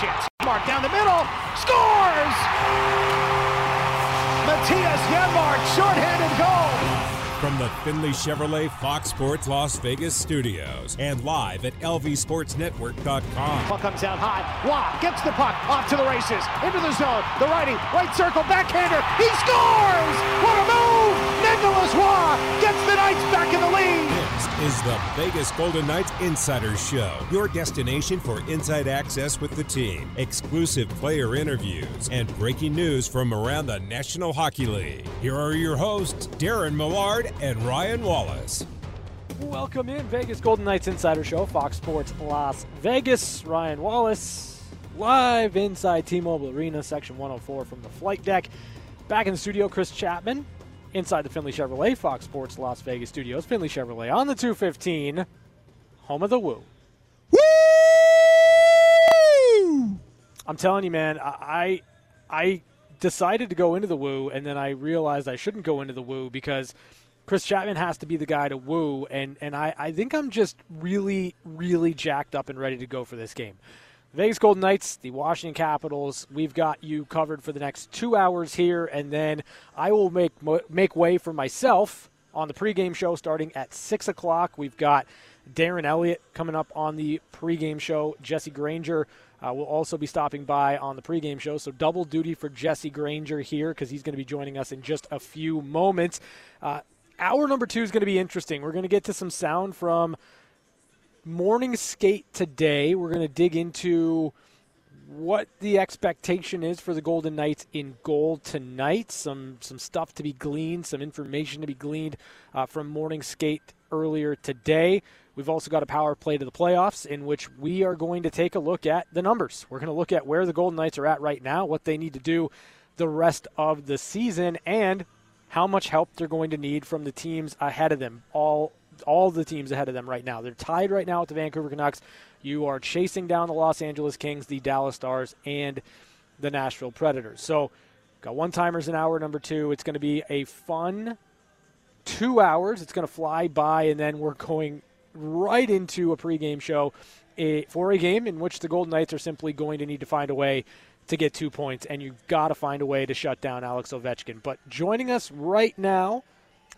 chance. Mark down the middle, scores! Matthias Janmark, shorthanded goal. From the Finley Chevrolet Fox Sports Las Vegas studios and live at lvsportsnetwork.com. Puck comes down high. Waugh gets the puck off to the races. Into the zone. The righty, right circle, backhander. He scores! What a move! Nicholas Waugh gets the Knights back in the lead. Is the Vegas Golden Knights Insider Show, your destination for inside access with the team, exclusive player interviews, and breaking news from around the National Hockey League. Here are your hosts, Darren Millard and Ryan Wallace. Welcome in Vegas Golden Knights Insider Show, Fox Sports Las Vegas. Ryan Wallace, live inside T-Mobile Arena, Section 104 from the flight deck. Back in the studio, Chris Chapman, inside the Finley Chevrolet Fox Sports Las Vegas studios. Finley Chevrolet on the 215, home of the Woo. Woo! I'm telling you, man, I I decided to go into the Woo, and then I realized I shouldn't go into the Woo because Chris Chapman has to be the guy to woo, and, and I, I think I'm just really, really jacked up and ready to go for this game. Vegas Golden Knights, the Washington Capitals. We've got you covered for the next two hours here, and then I will make make way for myself on the pregame show starting at six o'clock. We've got Darren Elliott coming up on the pregame show. Jesse Granger uh, will also be stopping by on the pregame show. So double duty for Jesse Granger here because he's going to be joining us in just a few moments. Uh, hour number two is going to be interesting. We're going to get to some sound from morning skate today. We're going to dig into what the expectation is for the Golden Knights in goal tonight. Some some stuff to be gleaned, some information to be gleaned uh, from morning skate earlier today. We've also got a power play to the playoffs in which we are going to take a look at the numbers. We're going to look at where the Golden Knights are at right now, what they need to do the rest of the season, and how much help they're going to need from the teams ahead of them. All all the teams ahead of them right now. They're tied right now with the Vancouver Canucks. You are chasing down the Los Angeles Kings, the Dallas Stars, and the Nashville Predators. So, got one timers in hour number two. It's going to be a fun two hours. It's going to fly by, and then we're going right into a pregame show for a game in which the Golden Knights are simply going to need to find a way to get two points, and you've got to find a way to shut down Alex Ovechkin. But joining us right now,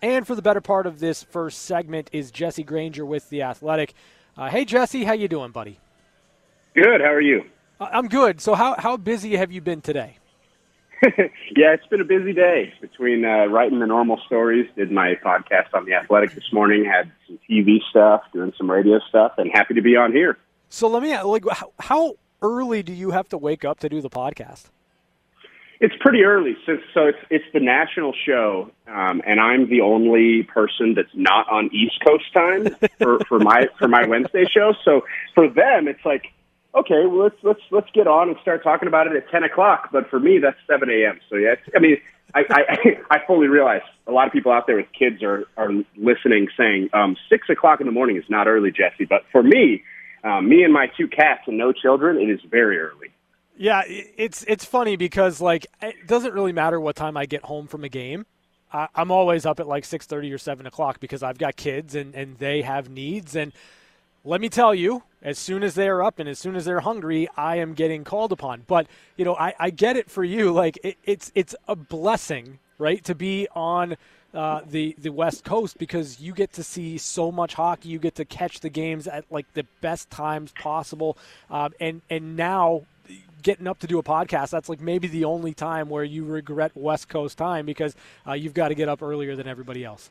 and for the better part of this first segment, is Jesse Granger with the Athletic. Uh, hey, Jesse, how you doing, buddy? Good. How are you? Uh, I'm good. So, how how busy have you been today? yeah, it's been a busy day between uh, writing the normal stories, did my podcast on the Athletic this morning, had some TV stuff, doing some radio stuff, and happy to be on here. So let me like how, how early do you have to wake up to do the podcast? It's pretty early, so, so it's it's the national show, um, and I'm the only person that's not on East Coast time for, for my for my Wednesday show. So for them, it's like, okay, well, let's let's let's get on and start talking about it at ten o'clock. But for me, that's seven a.m. So yeah, I mean, I, I I fully realize a lot of people out there with kids are are listening, saying um, six o'clock in the morning is not early, Jesse. But for me, um, me and my two cats and no children, it is very early. Yeah, it's it's funny because like it doesn't really matter what time I get home from a game. I, I'm always up at like six thirty or seven o'clock because I've got kids and and they have needs. And let me tell you, as soon as they're up and as soon as they're hungry, I am getting called upon. But you know, I, I get it for you. Like it, it's it's a blessing, right, to be on uh, the the West Coast because you get to see so much hockey. You get to catch the games at like the best times possible, um, and and now getting up to do a podcast. That's like maybe the only time where you regret West Coast time because uh, you've got to get up earlier than everybody else.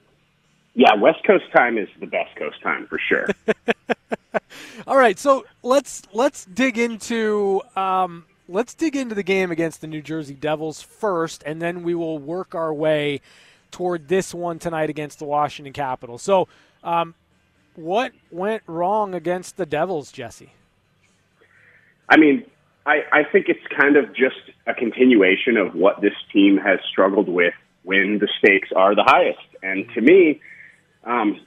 Yeah, West Coast time is the best coast time for sure. All right, so let's let's dig into um, let's dig into the game against the New Jersey Devils first, and then we will work our way toward this one tonight against the Washington Capitals. So, um, what went wrong against the Devils, Jesse? I mean, I, I think it's kind of just a continuation of what this team has struggled with when the stakes are the highest. And to me, um,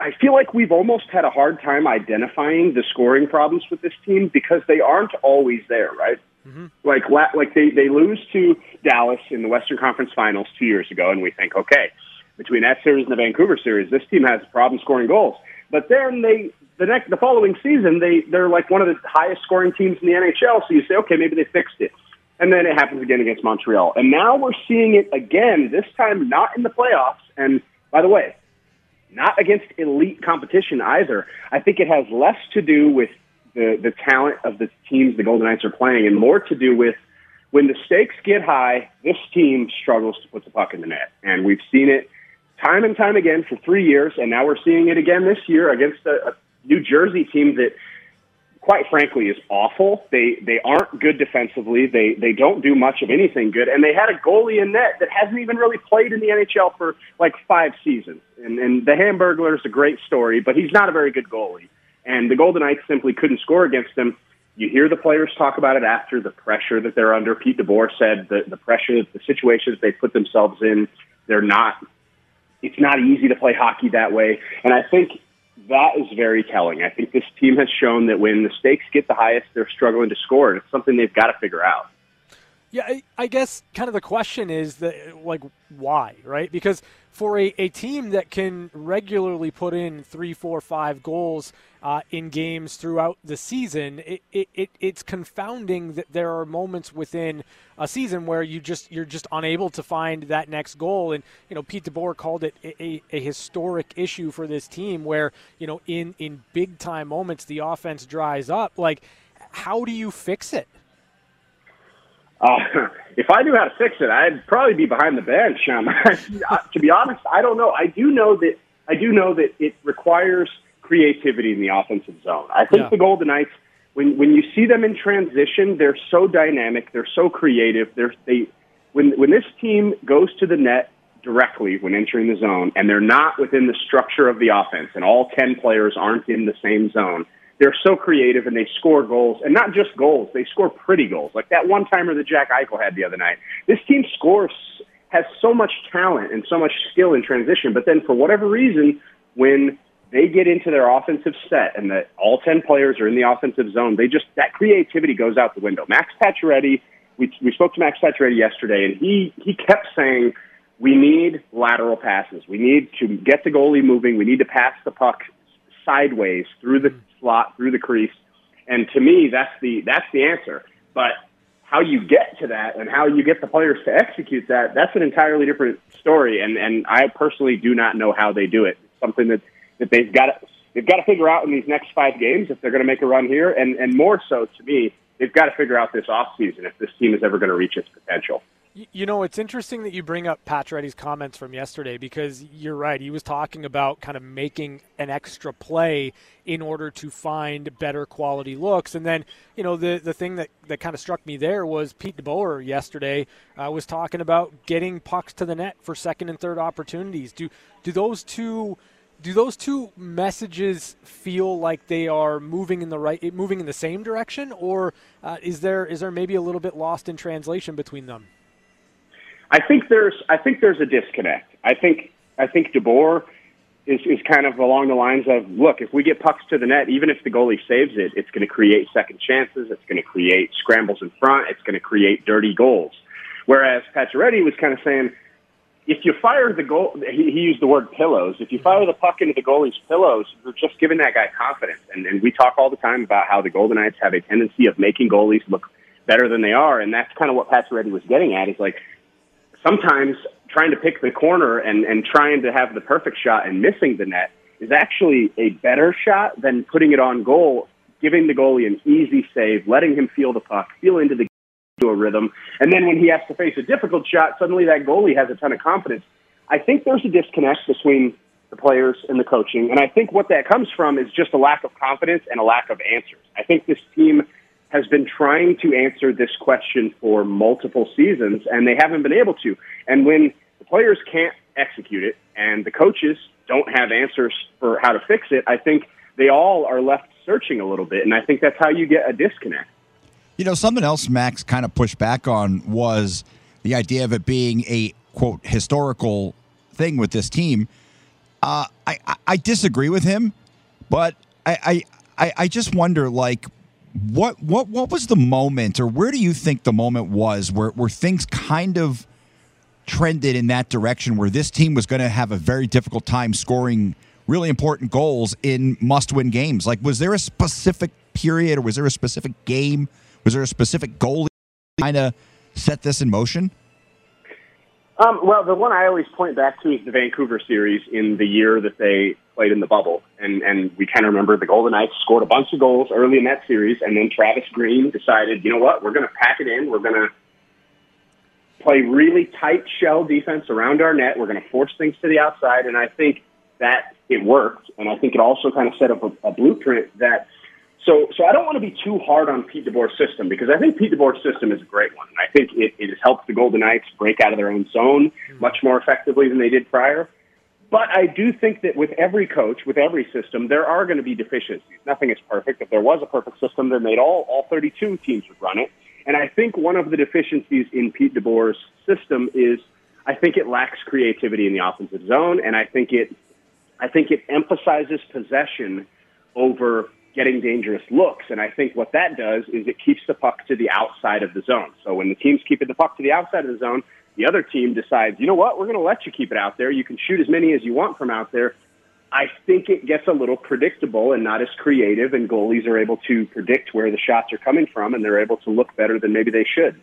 I feel like we've almost had a hard time identifying the scoring problems with this team because they aren't always there, right? Mm-hmm. Like like they they lose to Dallas in the Western Conference Finals two years ago, and we think, okay, between that series and the Vancouver series, this team has a problem scoring goals. But then they the next the following season they they're like one of the highest scoring teams in the NHL. So you say, okay, maybe they fixed it, and then it happens again against Montreal, and now we're seeing it again. This time, not in the playoffs. And by the way, not against elite competition either. I think it has less to do with the the talent of the teams the Golden Knights are playing, and more to do with when the stakes get high. This team struggles to put the puck in the net, and we've seen it time and time again for three years, and now we're seeing it again this year against a, a New Jersey team that, quite frankly, is awful. They they aren't good defensively. They they don't do much of anything good, and they had a goalie in net that hasn't even really played in the NHL for like five seasons. And and the Hamburglar is a great story, but he's not a very good goalie. And the Golden Knights simply couldn't score against him. You hear the players talk about it after the pressure that they're under. Pete DeBoer said the the pressure, the situations they put themselves in, they're not it's not easy to play hockey that way. And I think that is very telling. I think this team has shown that when the stakes get the highest, they're struggling to score, and it's something they've got to figure out. Yeah, I, I guess kind of the question is that like why, right? Because for a, a team that can regularly put in three, four, five goals uh, in games throughout the season, it, it, it, it's confounding that there are moments within a season where you just you're just unable to find that next goal. And you know, Pete DeBoer called it a, a, a historic issue for this team, where you know in in big time moments the offense dries up. Like, how do you fix it? Uh, if I knew how to fix it, I'd probably be behind the bench. Um, to be honest, I don't know. I do know that I do know that it requires creativity in the offensive zone. I think yeah. the Golden Knights, when when you see them in transition, they're so dynamic, they're so creative. They're they when when this team goes to the net directly when entering the zone, and they're not within the structure of the offense, and all ten players aren't in the same zone they're so creative and they score goals, and not just goals. They score pretty goals, like that one timer that Jack Eichel had the other night. This team scores has so much talent and so much skill in transition, but then for whatever reason, when they get into their offensive set and that all 10 players are in the offensive zone, they just, that creativity goes out the window. Max Pacioretty, we, we spoke to Max Pacioretty yesterday and he, he kept saying, we need lateral passes. We need to get the goalie moving. We need to pass the puck sideways through the hmm. slot, through the crease. And to me, that's the that's the answer. But how you get to that and how you get the players to execute that, that's an entirely different story. And and I personally do not know how they do it. It's something that that they've got to, they've got to figure out in these next five games if they're going to make a run here. And and more so to me, they've got to figure out this off season if this team is ever going to reach its potential. You know, it's interesting that you bring up Pacioretty's comments from yesterday because you're right. He was talking about kind of making an extra play in order to find better quality looks. And then, you know, the, the thing that, that kind of struck me there was Pete DeBoer yesterday uh, was talking about getting pucks to the net for second and third opportunities. Do, do those two do those two messages feel like they are moving in the right moving in the same direction or uh, is there is there maybe a little bit lost in translation between them I think there's I think there's a disconnect. I think I think DeBoer is is kind of along the lines of look, if we get pucks to the net, even if the goalie saves it, it's going to create second chances, it's going to create scrambles in front, it's going to create dirty goals. Whereas Pacioretty was kind of saying, if you fire the goal, he, he used the word pillows. If you fire the puck into the goalie's pillows, you're just giving that guy confidence. And, and we talk all the time about how the Golden Knights have a tendency of making goalies look better than they are, and that's kind of what Pacioretty was getting at. Is like sometimes trying to pick the corner and, and trying to have the perfect shot and missing the net is actually a better shot than putting it on goal, giving the goalie an easy save, letting him feel the puck, feel into the to a rhythm, and then when he has to face a difficult shot, suddenly that goalie has a ton of confidence. I think there's a disconnect between the players and the coaching, and I think what that comes from is just a lack of confidence and a lack of answers. I think this team has been trying to answer this question for multiple seasons, and they haven't been able to. And when the players can't execute it and the coaches don't have answers for how to fix it, I think they all are left searching a little bit. And I think that's how you get a disconnect. You know, something else Max kind of pushed back on was the idea of it being a, quote, historical thing with this team. Uh, I, I disagree with him, but I, I, I just wonder, like, what what what was the moment, or where do you think the moment was where where things kind of trended in that direction, where this team was going to have a very difficult time scoring really important goals in must-win games. Like, was there a specific period, or was there a specific game? Was there a specific goal that kind of set this in motion? Um, well, the one I always point back to is the Vancouver series in the year that they played in the bubble, and and we kind of remember the Golden Knights scored a bunch of goals early in that series, and then Travis Green decided, you know what, we're going to pack it in, we're going to play really tight shell defense around our net, we're going to force things to the outside, and I think that it worked, and I think it also kind of set up a, a blueprint that so, so I don't want to be too hard on Pete DeBoer's system because I think Pete DeBoer's system is a great one. And I think it, it has helped the Golden Knights break out of their own zone hmm. much more effectively than they did prior. But I do think that with every coach, with every system, there are going to be deficiencies. Nothing is perfect. If there was a perfect system, then they'd made all all 32 teams would run it. And I think one of the deficiencies in Pete DeBoer's system is I think it lacks creativity in the offensive zone, and I think it I think it emphasizes possession over getting dangerous looks. And I think what that does is it keeps the puck to the outside of the zone. So when the team's keeping the puck to the outside of the zone, the other team decides, you know what, we're going to let you keep it out there. You can shoot as many as you want from out there. I think it gets a little predictable and not as creative, and goalies are able to predict where the shots are coming from, and they're able to look better than maybe they should.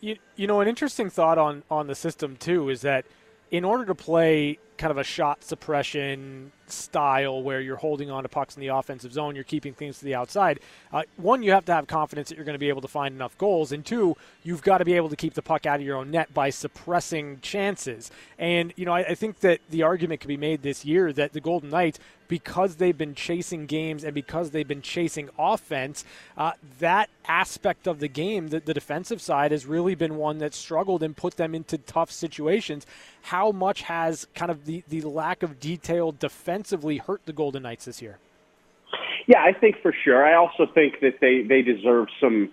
You, you know, an interesting thought on, on the system, too, is that in order to play kind of a shot suppression style where you're holding on to pucks in the offensive zone, you're keeping things to the outside. Uh, one, you have to have confidence that you're going to be able to find enough goals, and two, you've got to be able to keep the puck out of your own net by suppressing chances. And you know, I, I think that the argument could be made this year that the Golden Knights because they've been chasing games and because they've been chasing offense, uh, that aspect of the game, the, the defensive side, has really been one that struggled and put them into tough situations. How much has kind of the, the lack of detail defensively hurt the Golden Knights this year? Yeah, I think for sure. I also think that they they deserve some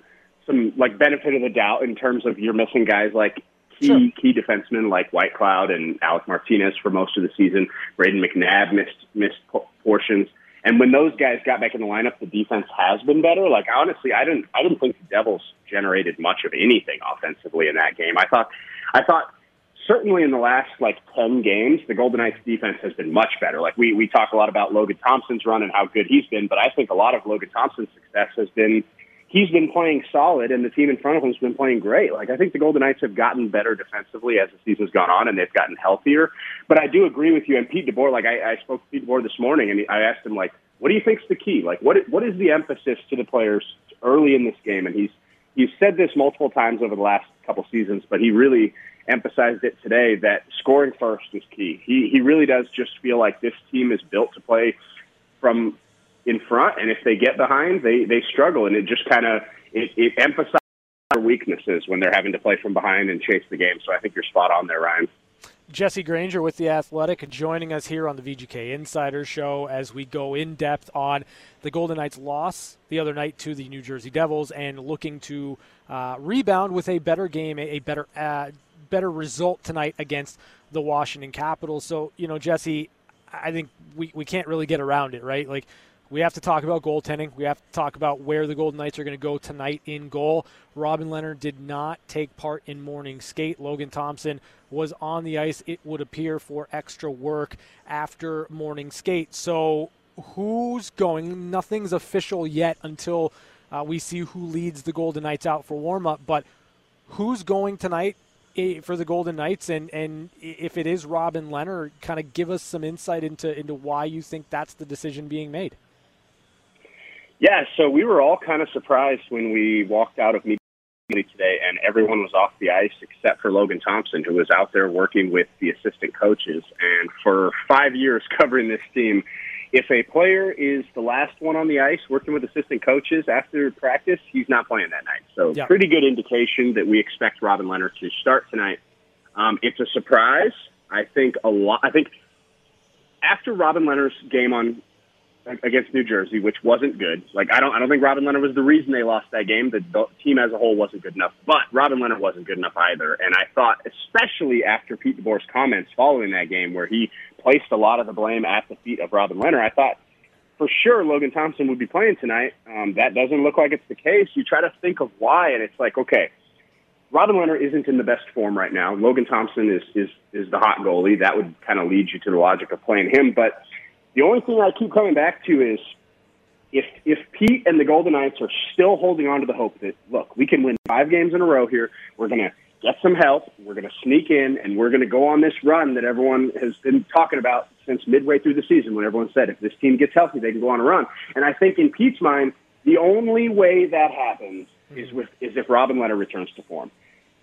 some like benefit of the doubt in terms of you're missing guys like key sure. key defensemen like Whitecloud and Alec Martinez for most of the season. Brayden McNabb missed missed portions. And when those guys got back in the lineup, the defense has been better. Like honestly, I didn't I didn't think the Devils generated much of anything offensively in that game. I thought I thought certainly in the last like 10 games, the Golden Knights defense has been much better. Like we, we talk a lot about Logan Thompson's run and how good he's been, but I think a lot of Logan Thompson's success has been he's been playing solid and the team in front of him has been playing great. Like I think the Golden Knights have gotten better defensively as the season's gone on and they've gotten healthier. But I do agree with you and Pete DeBoer. Like I, I spoke to Pete DeBoer this morning and I asked him like, what do you think's the key? Like what what is the emphasis to the players early in this game? And he's he's said this multiple times over the last couple seasons, but he really emphasized it today that scoring first is key. He he really does just feel like this team is built to play from in front, and if they get behind, they they struggle, and it just kind of it, it emphasizes their weaknesses when they're having to play from behind and chase the game. So I think you're spot on there, Ryan. Jesse Granger with The Athletic joining us here on the VGK Insider Show as we go in depth on the Golden Knights' loss the other night to the New Jersey Devils and looking to uh, rebound with a better game, a, better uh, better result tonight against the Washington Capitals. So, you know, Jesse, I think we, we can't really get around it, right? Like, we have to talk about goaltending. We have to talk about where the Golden Knights are going to go tonight in goal. Robin Lehner did not take part in morning skate. Logan Thompson was on the ice, it would appear, for extra work after morning skate. So, who's going? Nothing's official yet until uh, we see who leads the Golden Knights out for warm up. But who's going tonight for the Golden Knights, and and if it is Robin Lehner, kind of give us some insight into into why you think that's the decision being made. Yeah, so we were all kind of surprised when we walked out of media today, and everyone was off the ice except for Logan Thompson, who was out there working with the assistant coaches. And for five years covering this team, if a player is the last one on the ice working with assistant coaches after practice, he's not playing that night. So yep. pretty good indication that we expect Robin Lehner to start tonight. Um, it's a surprise. I think a lot. I think after Robin Lehner's game on against New Jersey, which wasn't good. Like I don't, I don't think Robin Lehner was the reason they lost that game. The, the team as a whole wasn't good enough, but Robin Lehner wasn't good enough either. And I thought, especially after Pete DeBoer's comments following that game, where he placed a lot of the blame at the feet of Robin Lehner, I thought for sure Logan Thompson would be playing tonight. Um, that doesn't look like it's the case. You try to think of why, and it's like, okay, Robin Lehner isn't in the best form right now. Logan Thompson is is is the hot goalie. That would kind of lead you to the logic of playing him. But the only thing I keep coming back to is if if Pete and the Golden Knights are still holding on to the hope that look, we can win five games in a row here. We're gonna get some help. We're gonna sneak in, and we're gonna go on this run that everyone has been talking about since midway through the season. When everyone said if this team gets healthy, they can go on a run. And I think in Pete's mind, the only way that happens is with is if Robin Lehner returns to form.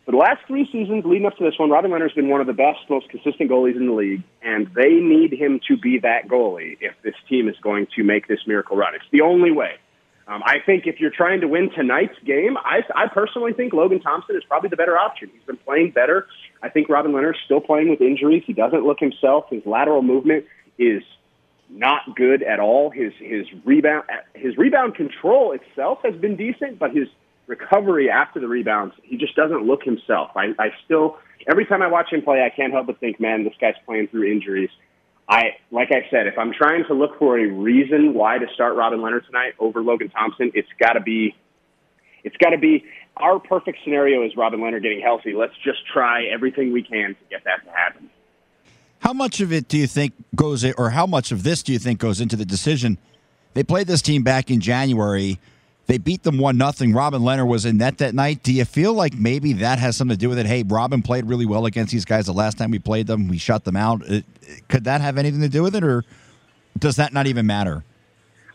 For the last three seasons leading up to this one, Robin Lehner's been one of the best, most consistent goalies in the league, and they need him to be that goalie if this team is going to make this miracle run. It's the only way. Um, I think if you're trying to win tonight's game, I, I personally think Logan Thompson is probably the better option. He's been playing better. I think Robin Lehner's still playing with injuries. He doesn't look himself. His lateral movement is not good at all. His his rebound his rebound control itself has been decent, but his recovery after the rebounds, he just doesn't look himself. I, I still, every time I watch him play, I can't help but think, man, this guy's playing through injuries. I, like I said, if I'm trying to look for a reason why to start Robin Lehner tonight over Logan Thompson, it's got to be, it's got to be our perfect scenario is Robin Lehner getting healthy. Let's just try everything we can to get that to happen. How much of it do you think goes, or how much of this do you think goes into the decision? They played this team back in January they beat them one nothing. Robin Lehner was in net that night. Do you feel like maybe that has something to do with it? Hey, Robin played really well against these guys the last time we played them. We shut them out. It, could that have anything to do with it, or does that not even matter?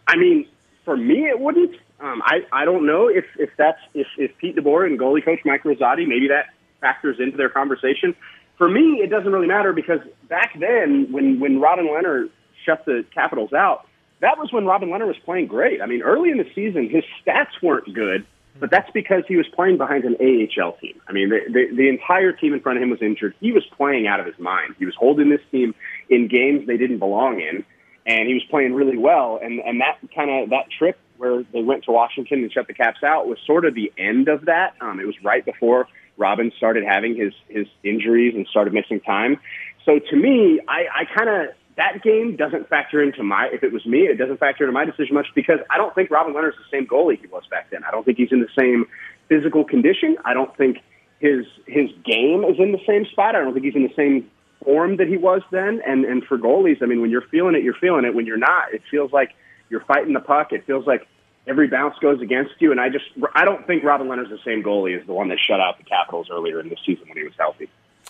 I mean, for me, it wouldn't. Um, I I don't know if if that's if if Pete DeBoer and goalie coach Mike Rosati maybe that factors into their conversation. For me, it doesn't really matter because back then when when Robin Lehner shut the Capitals out that was when Robin Lehner was playing great. I mean, early in the season, his stats weren't good, but that's because he was playing behind an AHL team. I mean, the, the, the entire team in front of him was injured. He was playing out of his mind. He was holding this team in games they didn't belong in, and he was playing really well. And and that kind of that trip where they went to Washington and shut the Caps out was sort of the end of that. Um, it was right before Robin started having his his injuries and started missing time. So to me, I, I kind of that game doesn't factor into my. If it was me, it doesn't factor into my decision much because I don't think Robin Lehner's the same goalie he was back then. I don't think he's in the same physical condition. I don't think his his game is in the same spot. I don't think he's in the same form that he was then. And and for goalies, I mean, when you're feeling it, you're feeling it. When you're not, it feels like you're fighting the puck. It feels like every bounce goes against you. And I just I don't think Robin Lehner's the same goalie as the one that shut out the Capitals earlier in the season when he was healthy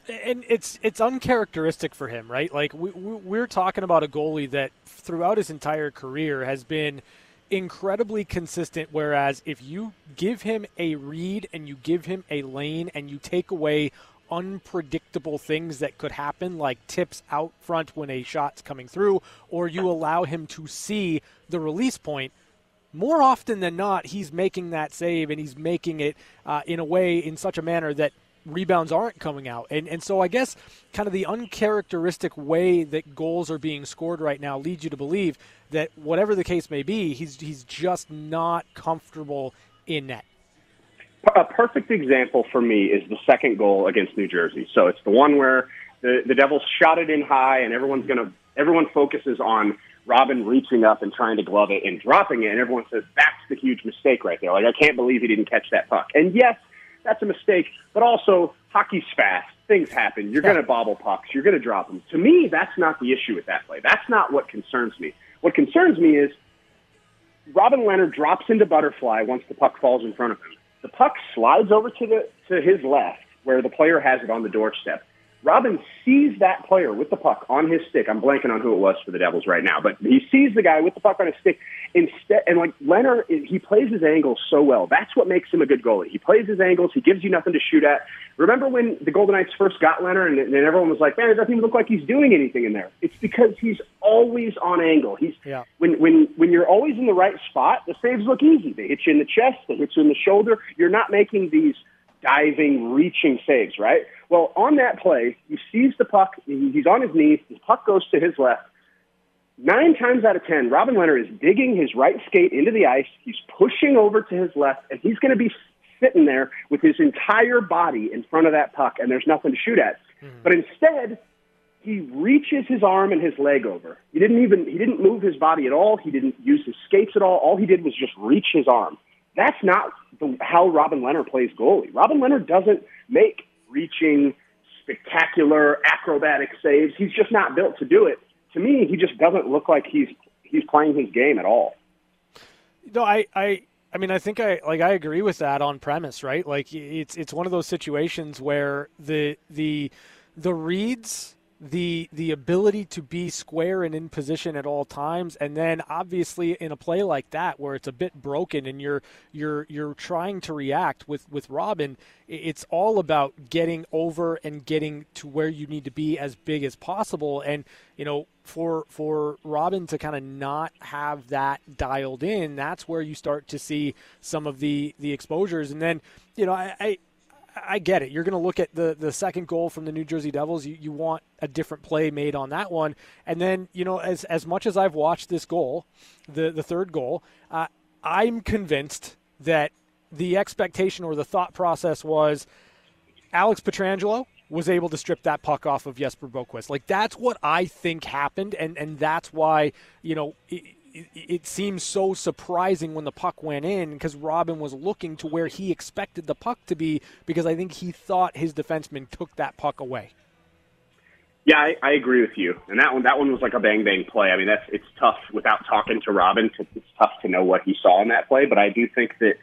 and it's it's uncharacteristic for him, right? Like we, we're talking about a goalie that throughout his entire career has been incredibly consistent. Whereas if you give him a read and you give him a lane and you take away unpredictable things that could happen, like tips out front when a shot's coming through, or you allow him to see the release point. More often than not, he's making that save and he's making it uh, in a way, in such a manner that rebounds aren't coming out. And and so I guess kind of the uncharacteristic way that goals are being scored right now leads you to believe that whatever the case may be, he's he's just not comfortable in net. A perfect example for me is the second goal against New Jersey. So it's the one where the the Devils shot it in high and everyone's going to everyone focuses on Robin reaching up and trying to glove it and dropping it and everyone says that's the huge mistake right there. Like I can't believe he didn't catch that puck. And yes, that's a mistake. But also, hockey's fast. Things happen. You're yeah. going to bobble pucks. You're going to drop them. To me, that's not the issue with that play. That's not what concerns me. What concerns me is Robin Lehner drops into butterfly once the puck falls in front of him. The puck slides over to the to his left where the player has it on the doorstep. Robin sees that player with the puck on his stick. I'm blanking on who it was for the Devils right now, but he sees the guy with the puck on his stick. Instead, and like Lehner, he plays his angles so well. That's what makes him a good goalie. He plays his angles. He gives you nothing to shoot at. Remember when the Golden Knights first got Lehner, and, and everyone was like, "Man, it doesn't even look like he's doing anything in there." It's because he's always on angle. He's yeah. when when when you're always in the right spot, the saves look easy. They hit you in the chest. They hit you in the shoulder. You're not making these diving, reaching saves, right? Well, on that play, he sees the puck. He's on his knees. The puck goes to his left. Nine times out of ten, Robin Lehner is digging his right skate into the ice. He's pushing over to his left, and he's going to be sitting there with his entire body in front of that puck, and there's nothing to shoot at. Mm-hmm. But instead, he reaches his arm and his leg over. He didn't even he didn't move his body at all. He didn't use his skates at all. All he did was just reach his arm. That's not the, how Robin Lehner plays goalie. Robin Lehner doesn't make reaching, spectacular, acrobatic saves. He's just not built to do it. To me, he just doesn't look like he's he's playing his game at all. No, I, I, I mean, I think I like I agree with that on premise, right? Like it's it's one of those situations where the the the reads the the ability to be square and in position at all times and then obviously in a play like that where it's a bit broken and you're you're you're trying to react with with Robin it's all about getting over and getting to where you need to be as big as possible. And you know for for Robin to kind of not have that dialed in that's where you start to see some of the the exposures. And then you know I, I I get it. You're going to look at the, the second goal from the New Jersey Devils. You, you want a different play made on that one. And then, you know, as, as much as I've watched this goal, the, the third goal, uh, I'm convinced that the expectation or the thought process was Alex Pietrangelo was able to strip that puck off of Jesper Boqvist. Like, that's what I think happened. And, and that's why, you know, it, it seems so surprising when the puck went in because Robin was looking to where he expected the puck to be because I think he thought his defenseman took that puck away. Yeah, I, I agree with you. And that one, that one was like a bang bang play. I mean, that's it's tough without talking to Robin. To, it's tough to know what he saw in that play. But I do think that,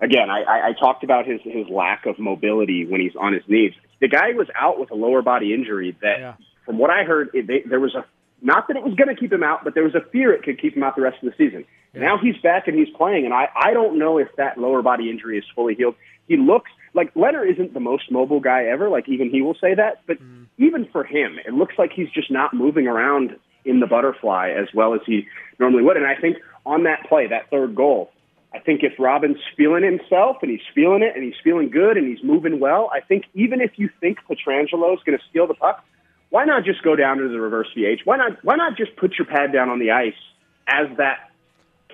again, I, I, I talked about his his lack of mobility when he's on his knees. The guy was out with a lower body injury that, yeah. from what I heard, it, they, there was a not that it was going to keep him out, but there was a fear it could keep him out the rest of the season. Yeah. Now he's back and he's playing, and I, I don't know if that lower body injury is fully healed. He looks like Lehner isn't the most mobile guy ever. Like even he will say that, but mm. even for him, it looks like he's just not moving around in the butterfly as well as he normally would. And I think on that play, that third goal, I think if Robin's feeling himself and he's feeling it and he's feeling good and he's moving well, I think even if you think Pietrangelo is going to steal the puck, why not just go down to the reverse VH? Why not why not just put your pad down on the ice as that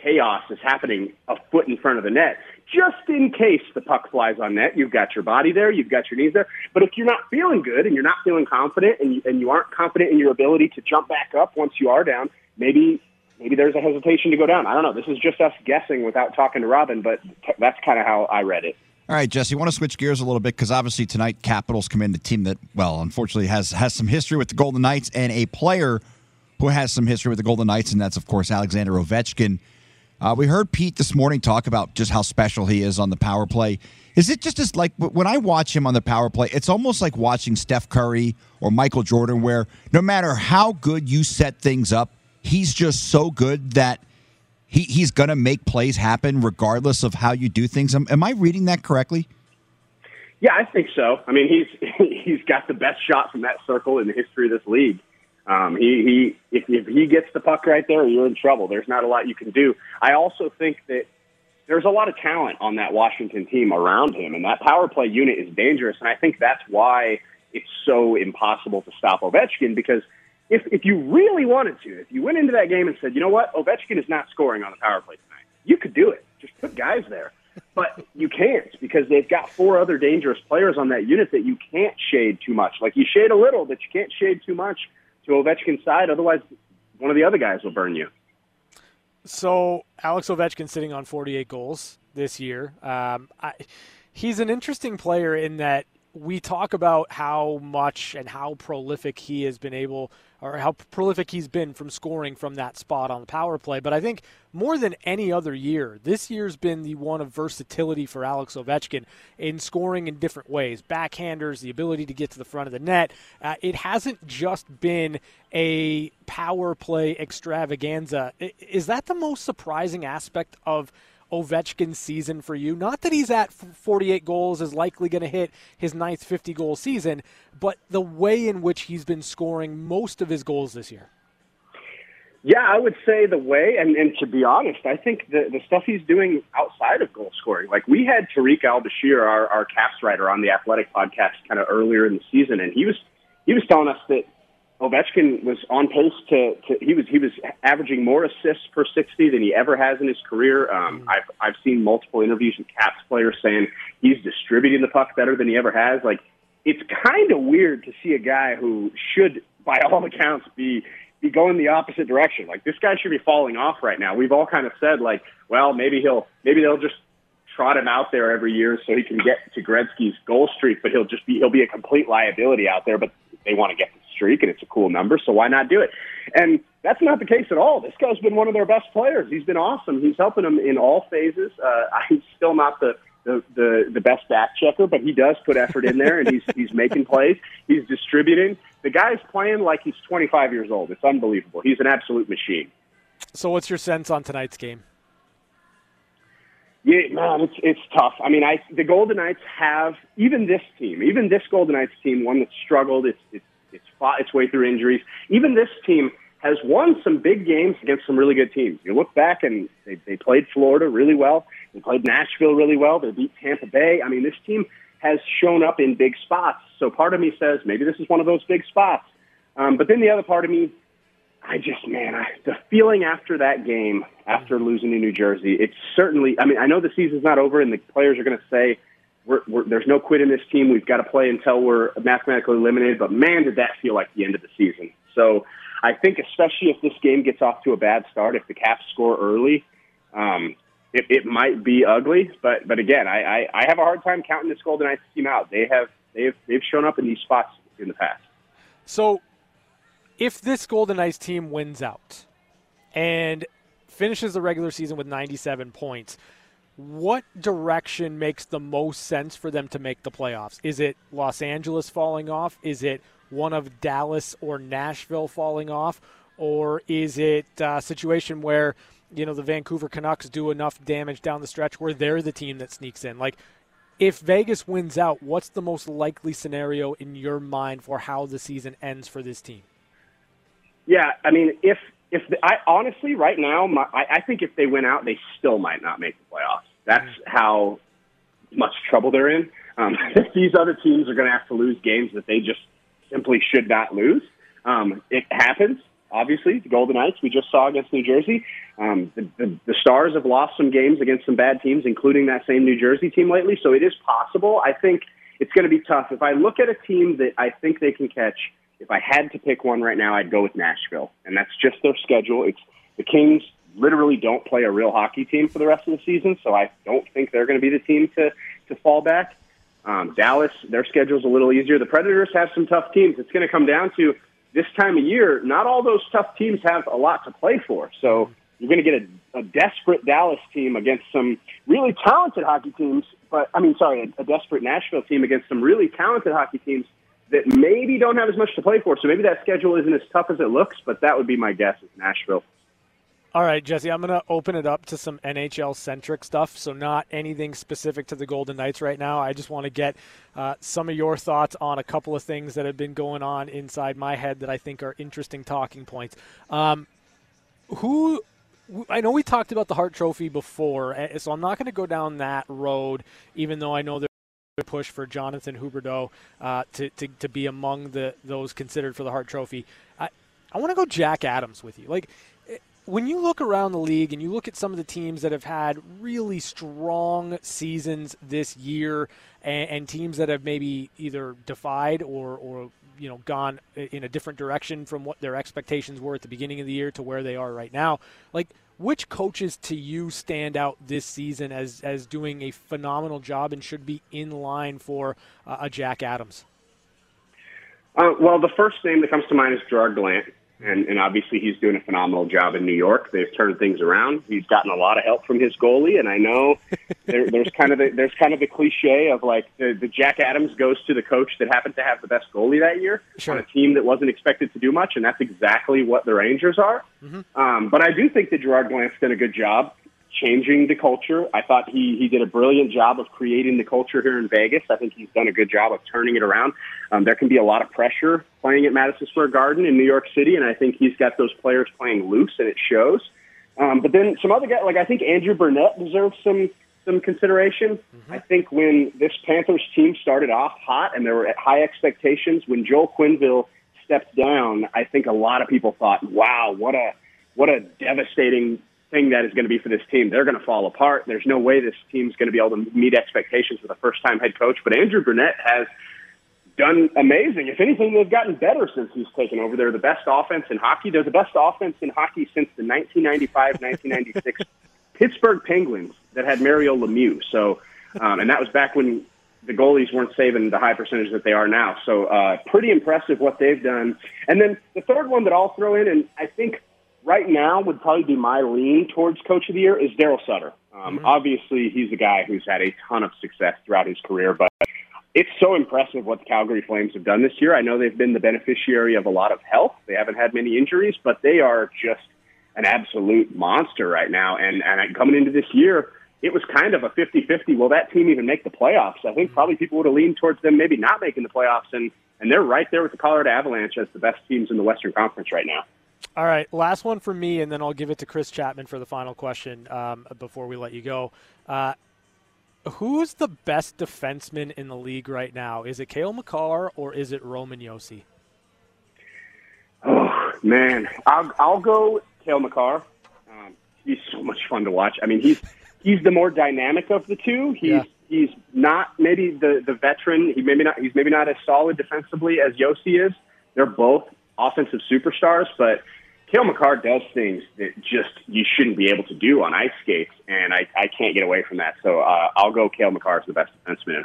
chaos is happening a foot in front of the net, just in case the puck flies on net. You've got your body there, you've got your knees there. But if you're not feeling good and you're not feeling confident and you, and you aren't confident in your ability to jump back up once you are down, maybe maybe there's a hesitation to go down. I don't know. This is just us guessing without talking to Robin, but that's kind of how I read it. All right, Jesse, want to switch gears a little bit because obviously tonight Capitals come in, the team that, well, unfortunately has has some history with the Golden Knights and a player who has some history with the Golden Knights, and that's, of course, Alexander Ovechkin. Uh, we heard Pete this morning talk about just how special he is on the power play. Is it just as like when I watch him on the power play, it's almost like watching Steph Curry or Michael Jordan, where no matter how good you set things up, he's just so good that he, he's going to make plays happen regardless of how you do things. Am, am I reading that correctly? Yeah, I think so. I mean, he's he's got the best shot from that circle in the history of this league. Um, he he if, if he gets the puck right there, you're in trouble. There's not a lot you can do. I also think that there's a lot of talent on that Washington team around him, and that power play unit is dangerous. And I think that's why it's so impossible to stop Ovechkin because – if if you really wanted to, if you went into that game and said, you know what, Ovechkin is not scoring on the power play tonight, you could do it. Just put guys there. But you can't because they've got four other dangerous players on that unit that you can't shade too much. Like you shade a little, but you can't shade too much to Ovechkin's side. Otherwise, one of the other guys will burn you. So Alex Ovechkin sitting on 48 goals this year. Um, I, he's an interesting player in that we talk about how much and how prolific he has been able or how prolific he's been from scoring from that spot on the power play. But I think more than any other year, this year's been the one of versatility for Alex Ovechkin in scoring in different ways. Backhanders, the ability to get to the front of the net. Uh, it hasn't just been a power play extravaganza. Is that the most surprising aspect of Ovechkin season for you? Not that he's at 48 goals is likely going to hit his ninth 50 goal season, but the way in which he's been scoring most of his goals this year. Yeah, I would say the way, and, and to be honest, I think the, the stuff he's doing outside of goal scoring. Like we had Tarik El-Bashir, our, our Caps writer, on the Athletic podcast kind of earlier in the season, and he was he was telling us that Ovechkin was on pace to, to he was he was averaging more assists per sixty than he ever has in his career. Um, mm-hmm. I've I've seen multiple interviews with Caps players saying he's distributing the puck better than he ever has. Like it's kind of weird to see a guy who should, by all accounts, be be going the opposite direction. Like this guy should be falling off right now. We've all kind of said like, well, maybe he'll maybe they'll just trot him out there every year so he can get to Gretzky's goal streak, but he'll just be he'll be a complete liability out there. But they want to get the streak, and it's a cool number, so why not do it? And that's not the case at all. This guy's been one of their best players. He's been awesome. He's helping them in all phases. Uh, I'm still not the the, the the best back checker, but he does put effort in there, and he's he's making plays. He's distributing. The guy's playing like he's 25 years old. It's unbelievable. He's an absolute machine. So, what's your sense on tonight's game? Yeah, man, it's it's tough. I mean, I the Golden Knights have even this team, even this Golden Knights team, one that's struggled. It's it's it's fought its way through injuries. Even this team has won some big games against some really good teams. You look back and they, they played Florida really well. They played Nashville really well. They beat Tampa Bay. I mean, this team has shown up in big spots. So part of me says maybe this is one of those big spots. Um, but then the other part of me I just, man, I, the feeling after that game, after losing to New Jersey, it's certainly. I mean, I know the season's not over, and the players are going to say, we're, we're, "There's no quit in this team. We've got to play until we're mathematically eliminated." But man, did that feel like the end of the season. So, I think, especially if this game gets off to a bad start, if the Caps score early, um, it, it might be ugly. But, but again, I, I, I have a hard time counting this Golden Knights team out. They have, they've, they've shown up in these spots in the past. So if this Golden Knights team wins out and finishes the regular season with 97 points, what direction makes the most sense for them to make the playoffs? Is it Los Angeles falling off? Is it one of Dallas or Nashville falling off? Or is it a situation where, you know, the Vancouver Canucks do enough damage down the stretch where they're the team that sneaks in? Like, if Vegas wins out, what's the most likely scenario in your mind for how the season ends for this team? Yeah, I mean, if if the, I honestly right now, my, I, I think if they went out, they still might not make the playoffs. That's how much trouble they're in. Um, these other teams are going to have to lose games that they just simply should not lose. Um, it happens. Obviously, the Golden Knights we just saw against New Jersey. Um, the, the, the Stars have lost some games against some bad teams, including that same New Jersey team lately. So it is possible. I think it's going to be tough. If I look at a team that I think they can catch, if I had to pick one right now, I'd go with Nashville, and that's just their schedule. It's the Kings literally don't play a real hockey team for the rest of the season, so I don't think they're going to be the team to to fall back. Um, Dallas, their schedule's a little easier. The Predators have some tough teams. It's going to come down to this time of year. Not all those tough teams have a lot to play for, so you're going to get a, a desperate Dallas team against some really talented hockey teams. But I mean, sorry, a, a desperate Nashville team against some really talented hockey teams that maybe don't have as much to play for. So maybe that schedule isn't as tough as it looks, but that would be my guess is Nashville. All right, Jesse, I'm going to open it up to some NHL centric stuff. So, not anything specific to the Golden Knights right now. I just want to get uh, some of your thoughts on a couple of things that have been going on inside my head that I think are interesting talking points. Um, who I know we talked about the Hart Trophy before, eh, so I'm not going to go down that road, even though I know there's a push for Jonathan Huberdeau uh, to, to, to be among the those considered for the Hart Trophy. I, I want to go Jack Adams with you. Like when you look around the league and you look at some of the teams that have had really strong seasons this year, and, and teams that have maybe either defied or or you know gone in a different direction from what their expectations were at the beginning of the year to where they are right now, like which coaches to you stand out this season as as doing a phenomenal job and should be in line for uh, a Jack Adams? Uh, well, the first name that comes to mind is Gerard Gallant and, and obviously he's doing a phenomenal job in New York. They've turned things around. He's gotten a lot of help from his goalie, and I know there, there's kind of the, there's kind of the cliche of like the, the Jack Adams goes to the coach that happened to have the best goalie that year sure. on a team that wasn't expected to do much, and that's exactly what the Rangers are. Mm-hmm. Um, but I do think that Gerard Gallant's done a good job changing the culture. I thought he he did a brilliant job of creating the culture here in Vegas. I think he's done a good job of turning it around. Um, there can be a lot of pressure playing at Madison Square Garden in New York City, and I think he's got those players playing loose, and it shows. Um, but then some other guys, like I think Andrew Brunette deserves some some consideration. Mm-hmm. I think when this Panthers team started off hot and there were high expectations, when Joel Quenneville stepped down, I think a lot of people thought, "Wow, what a what a devastating thing that is going to be for this team. They're going to fall apart. There's no way this team's going to be able to meet expectations with a first time head coach. But Andrew Brunette has done amazing. If anything, they've gotten better since he's taken over. They're the best offense in hockey. They're the best offense in hockey since the 1995-1996 Pittsburgh Penguins that had Mario Lemieux. So, um, and that was back when the goalies weren't saving the high percentage that they are now. So, uh, pretty impressive what they've done. And then the third one that I'll throw in, and I think right now would probably be my lean towards Coach of the Year, is Daryl Sutter. Um, mm-hmm. Obviously, he's a guy who's had a ton of success throughout his career, but it's so impressive what the Calgary Flames have done this year. I know they've been the beneficiary of a lot of health. They haven't had many injuries, but they are just an absolute monster right now. And and coming into this year, it was kind of a 50-50. Will that team even make the playoffs? I think probably people would have leaned towards them maybe not making the playoffs, and and they're right there with the Colorado Avalanche as the best teams in the Western Conference right now. All right, last one for me, and then I'll give it to Chris Chapman for the final question um, before we let you go. Uh, who's the best defenseman in the league right now? Is it Cale Makar or is it Roman Josi? Oh man, I'll I'll go Cale Makar. Um, he's so much fun to watch. I mean, he's he's the more dynamic of the two. He's yeah. he's not maybe the the veteran. He maybe not he's maybe not as solid defensively as Josi is. They're both offensive superstars, but Cale Makar does things that just you shouldn't be able to do on ice skates, and I, I can't get away from that. So uh, I'll go Cale Makar as the best defenseman in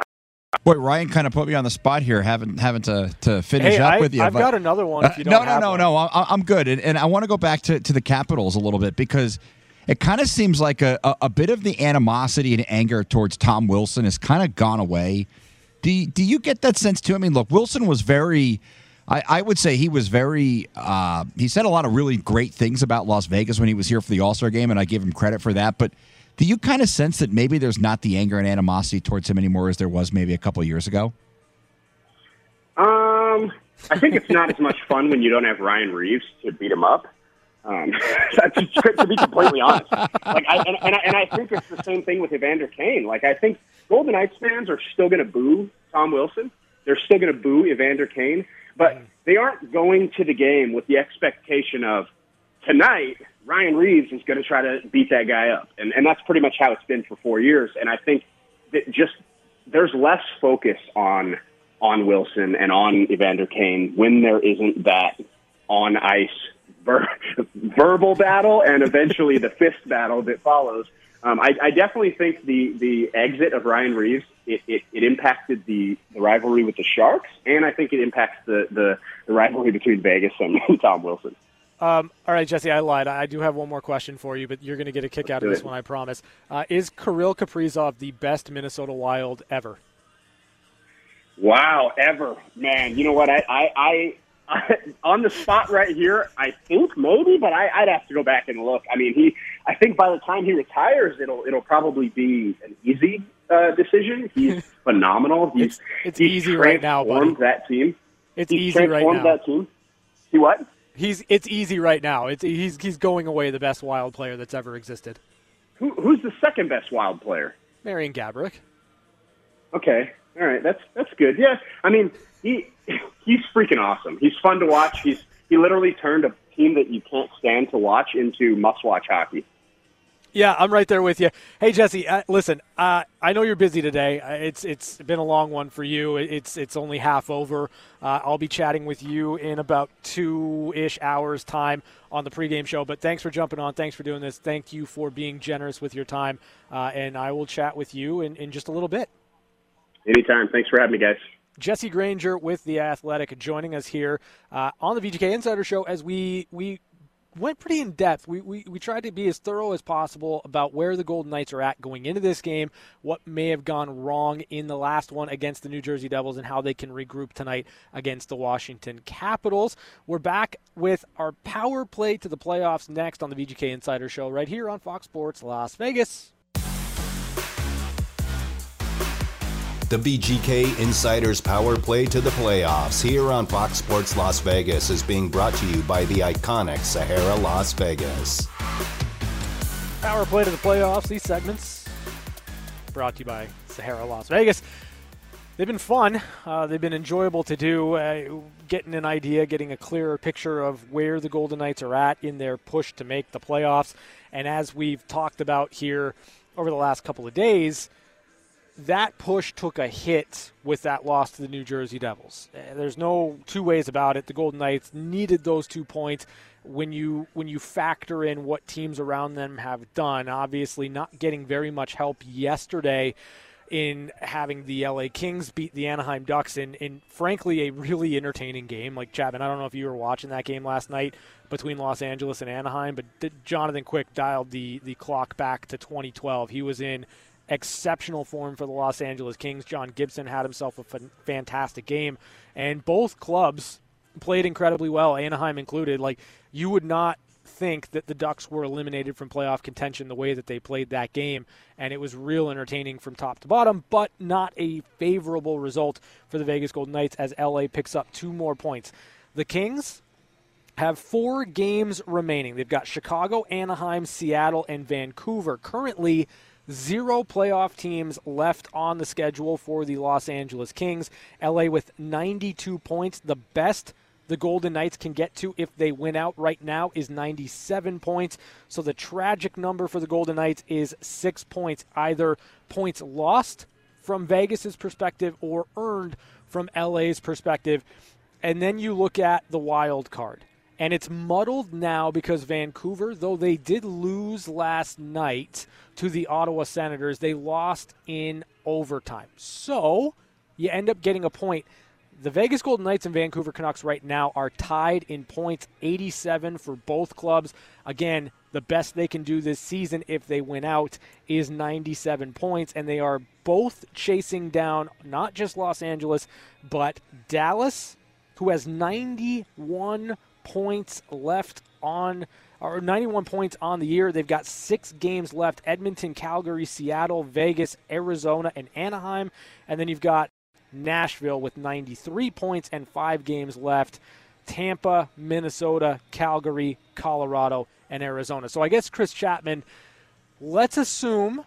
Boy, Ryan kind of put me on the spot here, having having to to finish hey, up I, with you. I've but, got another one. Uh, no, no, no, one. no. I, am good, and, and I want to go back to, to the Capitals a little bit because it kind of seems like a, a, a, bit of the animosity and anger towards Tom Wilson has kind of gone away. Do you, do you get that sense too? I mean, look, Wilson was very I, I would say he was very. Uh, he said a lot of really great things about Las Vegas when he was here for the All Star game, and I give him credit for that. But do you kind of sense that maybe there's not the anger and animosity towards him anymore as there was maybe a couple years ago? Um, I think it's not as much fun when you don't have Ryan Reaves to beat him up. Um, to be completely honest, like, I, and, and, I, and I think it's the same thing with Evander Kane. Like, I think Golden Knights fans are still going to boo Tom Wilson. They're still going to boo Evander Kane. But mm. they aren't going to the game with the expectation of tonight Ryan Reaves is going to try to beat that guy up, and and that's pretty much how it's been for four years. And I think that just there's less focus on on Wilson and on Evander Kane when there isn't that on ice ver- verbal battle and eventually the fist battle that follows. Um, I, I definitely think the the exit of Ryan Reaves it, it, it impacted the, the rivalry with the Sharks, and I think it impacts the, the, the rivalry between Vegas and Tom Wilson. Um, all right, Jesse, I lied. I do have one more question for you, but you're going to get a kick out of this one, I promise. Uh, is Kirill Kaprizov the best Minnesota Wild ever? Wow, ever, man. You know what? I, I on the spot right here, I think maybe, but I, I'd have to go back and look. I mean, he. I think by the time he retires, it'll it'll probably be an easy uh, decision. He's phenomenal. He's, it's, it's he's easy right now, buddy. that team. It's he's easy right now. that team. See what? He's it's easy right now. It's he's he's going away the best wild player that's ever existed. Who, who's the second best wild player? Marian Gaborik. Okay, all right, that's that's good. Yeah, I mean he he's freaking awesome. He's fun to watch. He's he literally turned a team that you can't stand to watch into must watch hockey. Yeah, I'm right there with you. Hey, Jesse, uh, listen, uh, I know you're busy today. Uh, it's it's been a long one for you. It's it's only half over. Uh, I'll be chatting with you in about two ish hours time on the pregame show. But thanks for jumping on. Thanks for doing this. Thank you for being generous with your time. Uh, and I will chat with you in, in just a little bit. Anytime. Thanks for having me, guys. Jesse Granger with the Athletic joining us here uh, on the VGK Insider Show as we we went pretty in depth. We, we, we tried to be as thorough as possible about where the Golden Knights are at going into this game, what may have gone wrong in the last one against the New Jersey Devils, and how they can regroup tonight against the Washington Capitals. We're back with our power play to the playoffs next on the VGK Insider Show right here on Fox Sports Las Vegas. The VGK Insiders Power Play to the Playoffs here on Fox Sports Las Vegas is being brought to you by the iconic Sahara Las Vegas. Power Play to the Playoffs, these segments brought to you by Sahara Las Vegas. They've been fun. Uh, they've been enjoyable to do. Uh, getting an idea, getting a clearer picture of where the Golden Knights are at in their push to make the playoffs. And as we've talked about here over the last couple of days, that push took a hit with that loss to the New Jersey Devils. Uh, there's no two ways about it. The Golden Knights needed those two points when you when you factor in what teams around them have done. Obviously, not getting very much help yesterday in having the LA Kings beat the Anaheim Ducks in, in frankly a really entertaining game. Like Chapman, I don't know if you were watching that game last night between Los Angeles and Anaheim, but Jonathan Quick dialed the the clock back to 2012. He was in exceptional form for the Los Angeles Kings. John Gibson had himself a fantastic game, and both clubs played incredibly well, Anaheim included. Like you would not think that the Ducks were eliminated from playoff contention the way that they played that game, and it was real entertaining from top to bottom, but not a favorable result for the Vegas Golden Knights as LA picks up two more points. The Kings have four games remaining. They've got Chicago, Anaheim, Seattle, and Vancouver. Currently, zero playoff teams left on the schedule for the Los Angeles Kings. LA with 92 points, the best the Golden Knights can get to if they win out right now is 97 points. So the tragic number for the Golden Knights is six points, either points lost from Vegas's perspective or earned from LA's perspective. And then you look at the wild card. And it's muddled now because Vancouver, though they did lose last night to the Ottawa Senators, they lost in overtime. So you end up getting a point the Vegas Golden Knights and Vancouver Canucks right now are tied in points 87 for both clubs. Again, the best they can do this season if they win out is 97 points, and they are both chasing down not just Los Angeles, but Dallas, who has 91 points left on or 91 points on the year. They've got six games left Edmonton, Calgary, Seattle, Vegas, Arizona, and Anaheim. And then you've got Nashville with 93 points and five games left. Tampa, Minnesota, Calgary, Colorado, and Arizona. So I guess Chris Chapman, let's assume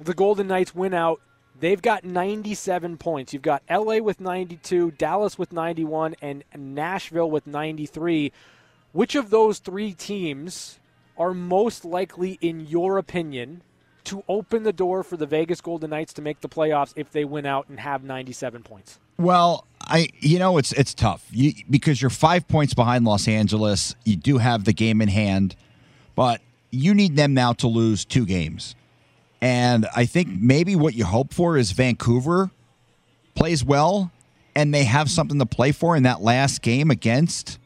the Golden Knights win out. They've got 97 points. You've got LA with 92, Dallas with 91, and Nashville with 93. Which of those three teams are most likely, in your opinion, to open the door for the Vegas Golden Knights to make the playoffs if they win out and have 97 points? Well, I you know it's it's tough you, because you're five points behind Los Angeles. You do have the game in hand, but you need them now to lose two games. And I think maybe what you hope for is Vancouver plays well and they have something to play for in that last game against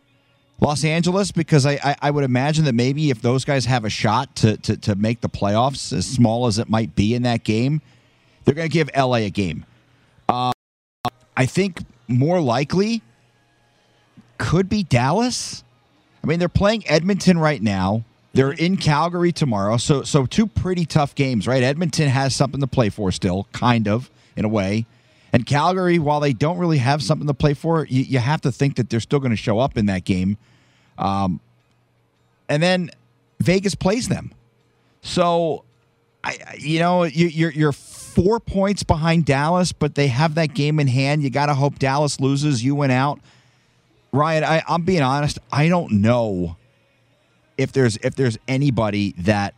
Los Angeles because I, I, I, would imagine that maybe if those guys have a shot to, to, to make the playoffs, as small as it might be in that game, they're going to give LA a game. Uh, I think more likely could be Dallas. I mean, they're playing Edmonton right now. They're in Calgary tomorrow, so so two pretty tough games, right? Edmonton has something to play for still, kind of in a way. And Calgary, while they don't really have something to play for, you, you have to think that they're still going to show up in that game. Um, and then Vegas plays them. So, I, you know, you, you're you're four points behind Dallas, but they have that game in hand. You got to hope Dallas loses. You went out, Ryan. I, I'm being honest. I don't know if there's if there's anybody that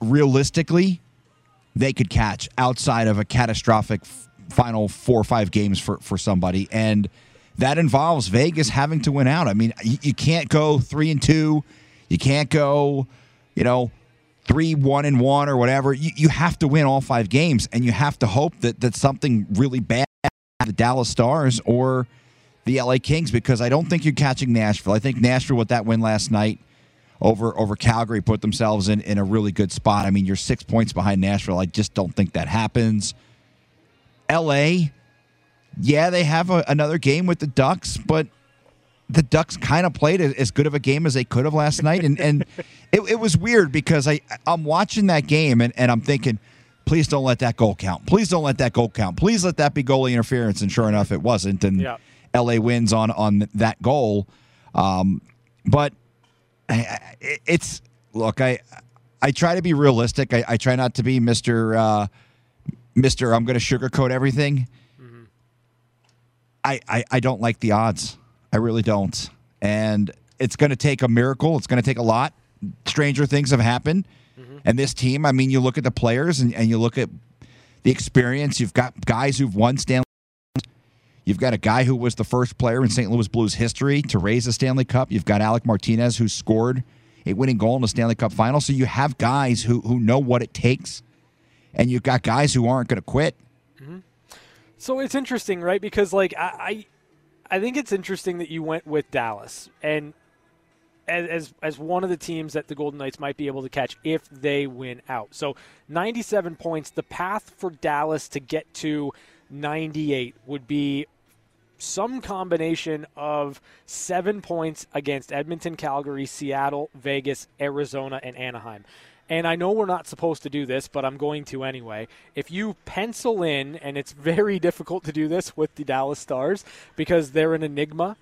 realistically they could catch outside of a catastrophic final four or five games for, for somebody. And that involves Vegas having to win out. I mean, you, you can't go three and two. You can't go, you know, three, one and one or whatever. You, you have to win all five games, and you have to hope that, that something really bad the Dallas Stars or the LA Kings because I don't think you're catching Nashville. I think Nashville with that win last night over over Calgary put themselves in, in a really good spot. I mean, you're six points behind Nashville. I just don't think that happens. LA, yeah, they have a, another game with the Ducks, but the Ducks kind of played as good of a game as they could have last night. And, and it, it, was weird because I, I'm watching that game and, and I'm thinking, please don't let that goal count. Please don't let that goal count. Please let that be goalie interference. And sure enough, it wasn't. And yeah. LA wins on, on that goal. Um, but it's, look, I, I try to be realistic. I, I try not to be Mr. Uh, Mister, I'm going to sugarcoat everything. Mm-hmm. I, I I don't like the odds. I really don't. And it's going to take a miracle. It's going to take a lot. Stranger things have happened. Mm-hmm. And this team, I mean, you look at the players and, and you look at the experience. You've got guys who've won Stanley. You've got a guy who was the first player in St. Louis Blues history to raise a Stanley Cup. You've got Alec Martinez who scored a winning goal in the Stanley Cup final. So you have guys who who know what it takes, and you've got guys who aren't going to quit. Mm-hmm. So it's interesting, right? Because like I, I, I think it's interesting that you went with Dallas and as as one of the teams that the Golden Knights might be able to catch if they win out. So 97 points. The path for Dallas to get to 98 would be some combination of seven points against Edmonton, Calgary, Seattle, Vegas, Arizona, and Anaheim. And I know we're not supposed to do this, but I'm going to anyway. If you pencil in, and it's very difficult to do this with the Dallas Stars because they're an enigma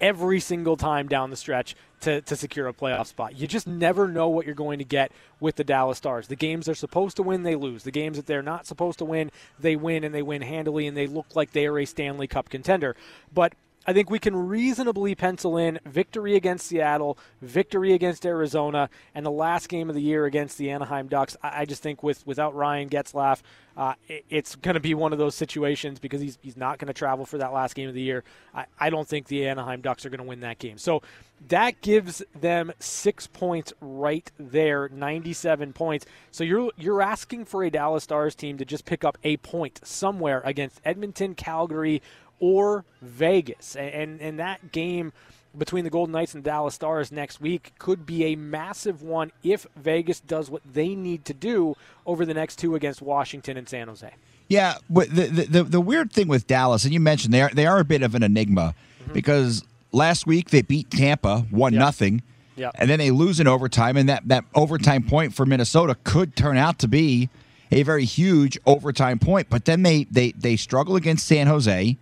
every single time down the stretch to, to secure a playoff spot. You just never know what you're going to get with the Dallas Stars. The games they're supposed to win, they lose. The games that they're not supposed to win, they win and they win handily and they look like they are a Stanley Cup contender. But I think we can reasonably pencil in victory against Seattle, victory against Arizona, and the last game of the year against the Anaheim Ducks. I, just think with without Ryan Getzlaf, uh, it, it's going to be one of those situations because he's he's not going to travel for that last game of the year. I, I don't think the Anaheim Ducks are going to win that game. So that gives them six points right there, 97 points. So you're you're asking for a Dallas Stars team to just pick up a point somewhere against Edmonton, Calgary, or Vegas. And, and that game between the Golden Knights and Dallas Stars next week could be a massive one if Vegas does what they need to do over the next two against Washington and San Jose. Yeah, but the, the the weird thing with Dallas, and you mentioned they are they are a bit of an enigma mm-hmm. because last week they beat Tampa one yep. nothing, yep. and then they lose in overtime, and that that overtime point for Minnesota could turn out to be a very huge overtime point. But then they they they struggle against San Jose.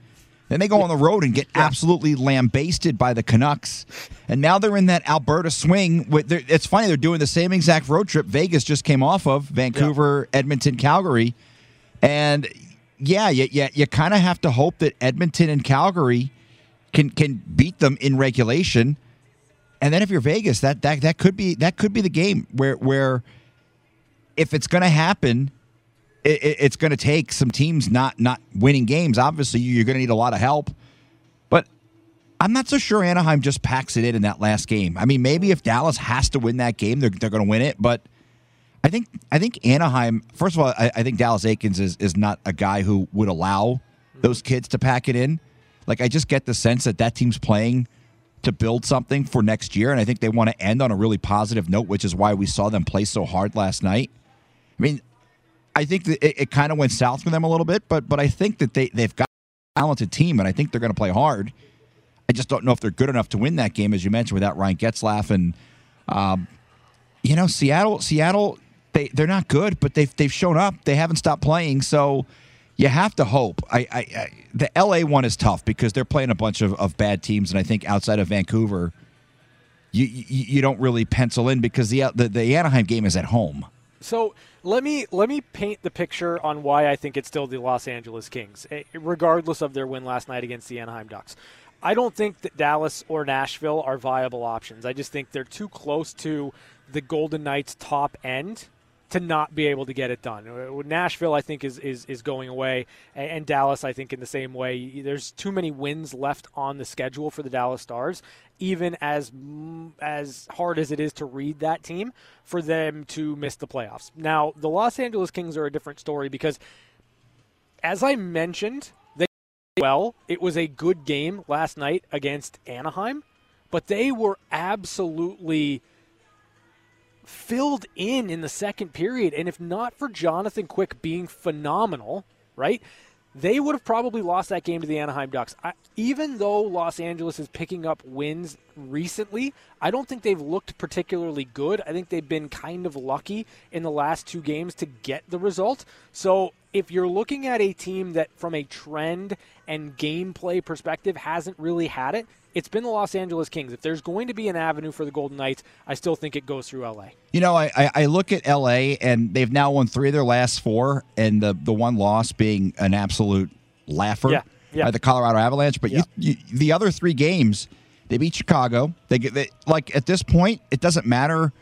Then they go on the road and get yeah. absolutely lambasted by the Canucks. And now they're in that Alberta swing. It's funny, they're doing the same exact road trip Vegas just came off of Vancouver, yeah. Edmonton, Calgary. And yeah, you, you, you kind of have to hope that Edmonton and Calgary can can beat them in regulation. And then if you're Vegas, that that, that could be that could be the game where where if it's going to happen, it, it's going to take some teams not not winning games. Obviously, you're going to need a lot of help. But I'm not so sure Anaheim just packs it in in that last game. I mean, maybe if Dallas has to win that game, they're, they're going to win it. But I think I think Anaheim. First of all, I, I think Dallas Eakins is is not a guy who would allow those kids to pack it in. Like I just get the sense that that team's playing to build something for next year, and I think they want to end on a really positive note, which is why we saw them play so hard last night. I mean, I think that it, it kind of went south for them a little bit, but but I think that they they've got a talented team, and I think they're going to play hard. I just don't know if they're good enough to win that game, as you mentioned, without Ryan Getzlaf and um, you know Seattle. Seattle they they're not good, but they've they've shown up. They haven't stopped playing, so you have to hope. I, I, I the LA one is tough because they're playing a bunch of, of bad teams, and I think outside of Vancouver, you you, you don't really pencil in because the, the the Anaheim game is at home. So let me let me paint the picture on why I think it's still the Los Angeles Kings, eh, regardless of their win last night against the Anaheim Ducks. I don't think that Dallas or Nashville are viable options. I just think they're too close to the Golden Knights' top end to not be able to get it done. Uh, Nashville, I think, is, is, is going away, and Dallas, I think, in the same way. There's too many wins left on the schedule for the Dallas Stars, even as as hard as it is to read that team, for them to miss the playoffs. Now, the Los Angeles Kings are a different story because, as I mentioned, they well, it was a good game last night against Anaheim, but they were absolutely filled in in the second period. And if not for Jonathan Quick being phenomenal, right, they would have probably lost that game to the Anaheim Ducks. I, even though Los Angeles is picking up wins recently, I don't think they've looked particularly good. I think they've been kind of lucky in the last two games to get the result. So if you're looking at a team that, from a trend and gameplay perspective, hasn't really had it, it's been the Los Angeles Kings. If there's going to be an avenue for the Golden Knights, I still think it goes through LA. You know, I, I look at LA and they've now won three of their last four, and the, the one loss being an absolute laugher yeah, yeah. by the Colorado Avalanche. But yeah. you, you, the other three games, they beat Chicago. They get they, like at this point, it doesn't matter.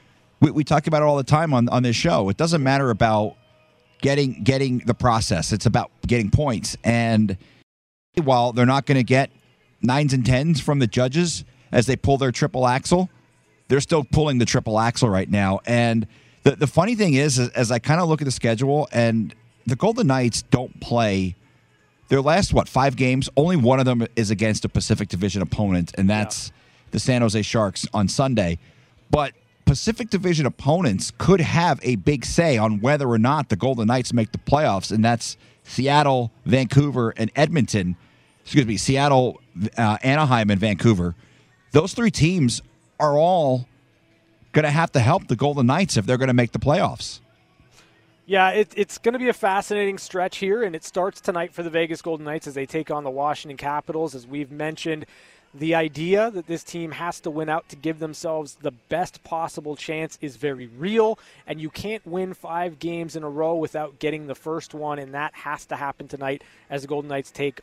We, we talk about it all the time on, on this show. It doesn't matter about getting getting the process. It's about getting points. And while they're not going to get nines and tens from the judges as they pull their triple axel, they're still pulling the triple axel right now. And the the funny thing is, as I kind of look at the schedule, and the Golden Knights don't play their last what five games. Only one of them is against a Pacific Division opponent, and that's yeah. the San Jose Sharks on Sunday. But Pacific Division opponents could have a big say on whether or not the Golden Knights make the playoffs, and that's Seattle, Vancouver, and Edmonton. Excuse me, Seattle, uh, Anaheim, and Vancouver. Those three teams are all going to have to help the Golden Knights if they're going to make the playoffs. Yeah, it, it's going to be a fascinating stretch here, and it starts tonight for the Vegas Golden Knights as they take on the Washington Capitals. As we've mentioned, the idea that this team has to win out to give themselves the best possible chance is very real, and you can't win five games in a row without getting the first one, and that has to happen tonight as the Golden Knights take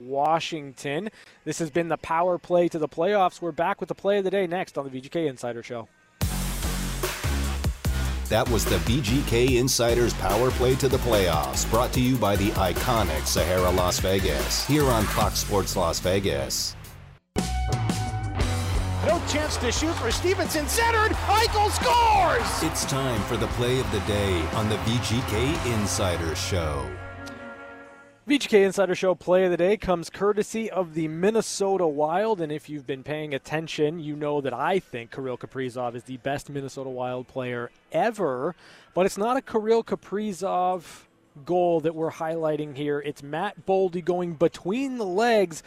Washington. This has been the power play to the playoffs. We're back with the play of the day next on the VGK Insider Show. That was the VGK Insiders Power Play to the Playoffs, brought to you by the iconic Sahara Las Vegas, here on Fox Sports Las Vegas. No chance to shoot for Stephenson. Centered. Eichel scores. It's time for the play of the day on the VGK Insider Show. VGK Insider Show play of the day comes courtesy of the Minnesota Wild. And if you've been paying attention, you know that I think Kirill Kaprizov is the best Minnesota Wild player ever. But it's not a Kirill Kaprizov goal that we're highlighting here. It's Matt Boldy going between the legs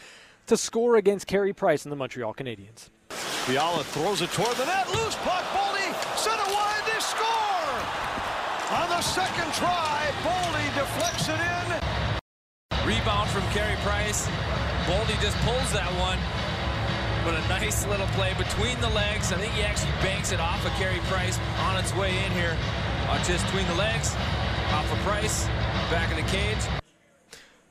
to score against Carey Price and the Montreal Canadiens. Fiala throws it toward the net. Loose puck. Boldy center wide. They score! On the second try, Boldy deflects it in. Rebound from Carey Price. Boldy just pulls that one. But a nice little play between the legs. I think he actually banks it off of Carey Price on its way in here. Uh, just between the legs, off of Price, back in the cage.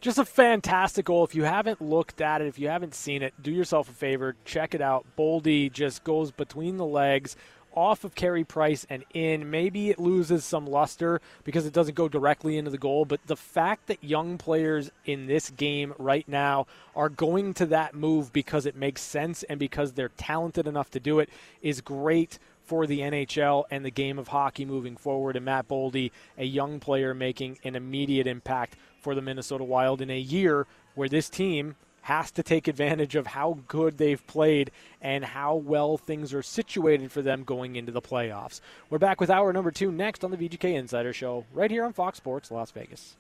Just a fantastic goal. If you haven't looked at it, if you haven't seen it, do yourself a favor, check it out. Boldy just goes between the legs, off of Carey Price and in. Maybe it loses some luster because it doesn't go directly into the goal, but the fact that young players in this game right now are going to that move because it makes sense and because they're talented enough to do it is great for the NHL and the game of hockey moving forward. And Matt Boldy, a young player making an immediate impact for the Minnesota Wild in a year where this team has to take advantage of how good they've played and how well things are situated for them going into the playoffs. We're back with hour number two next on the VGK Insider Show, right here on Fox Sports Las Vegas.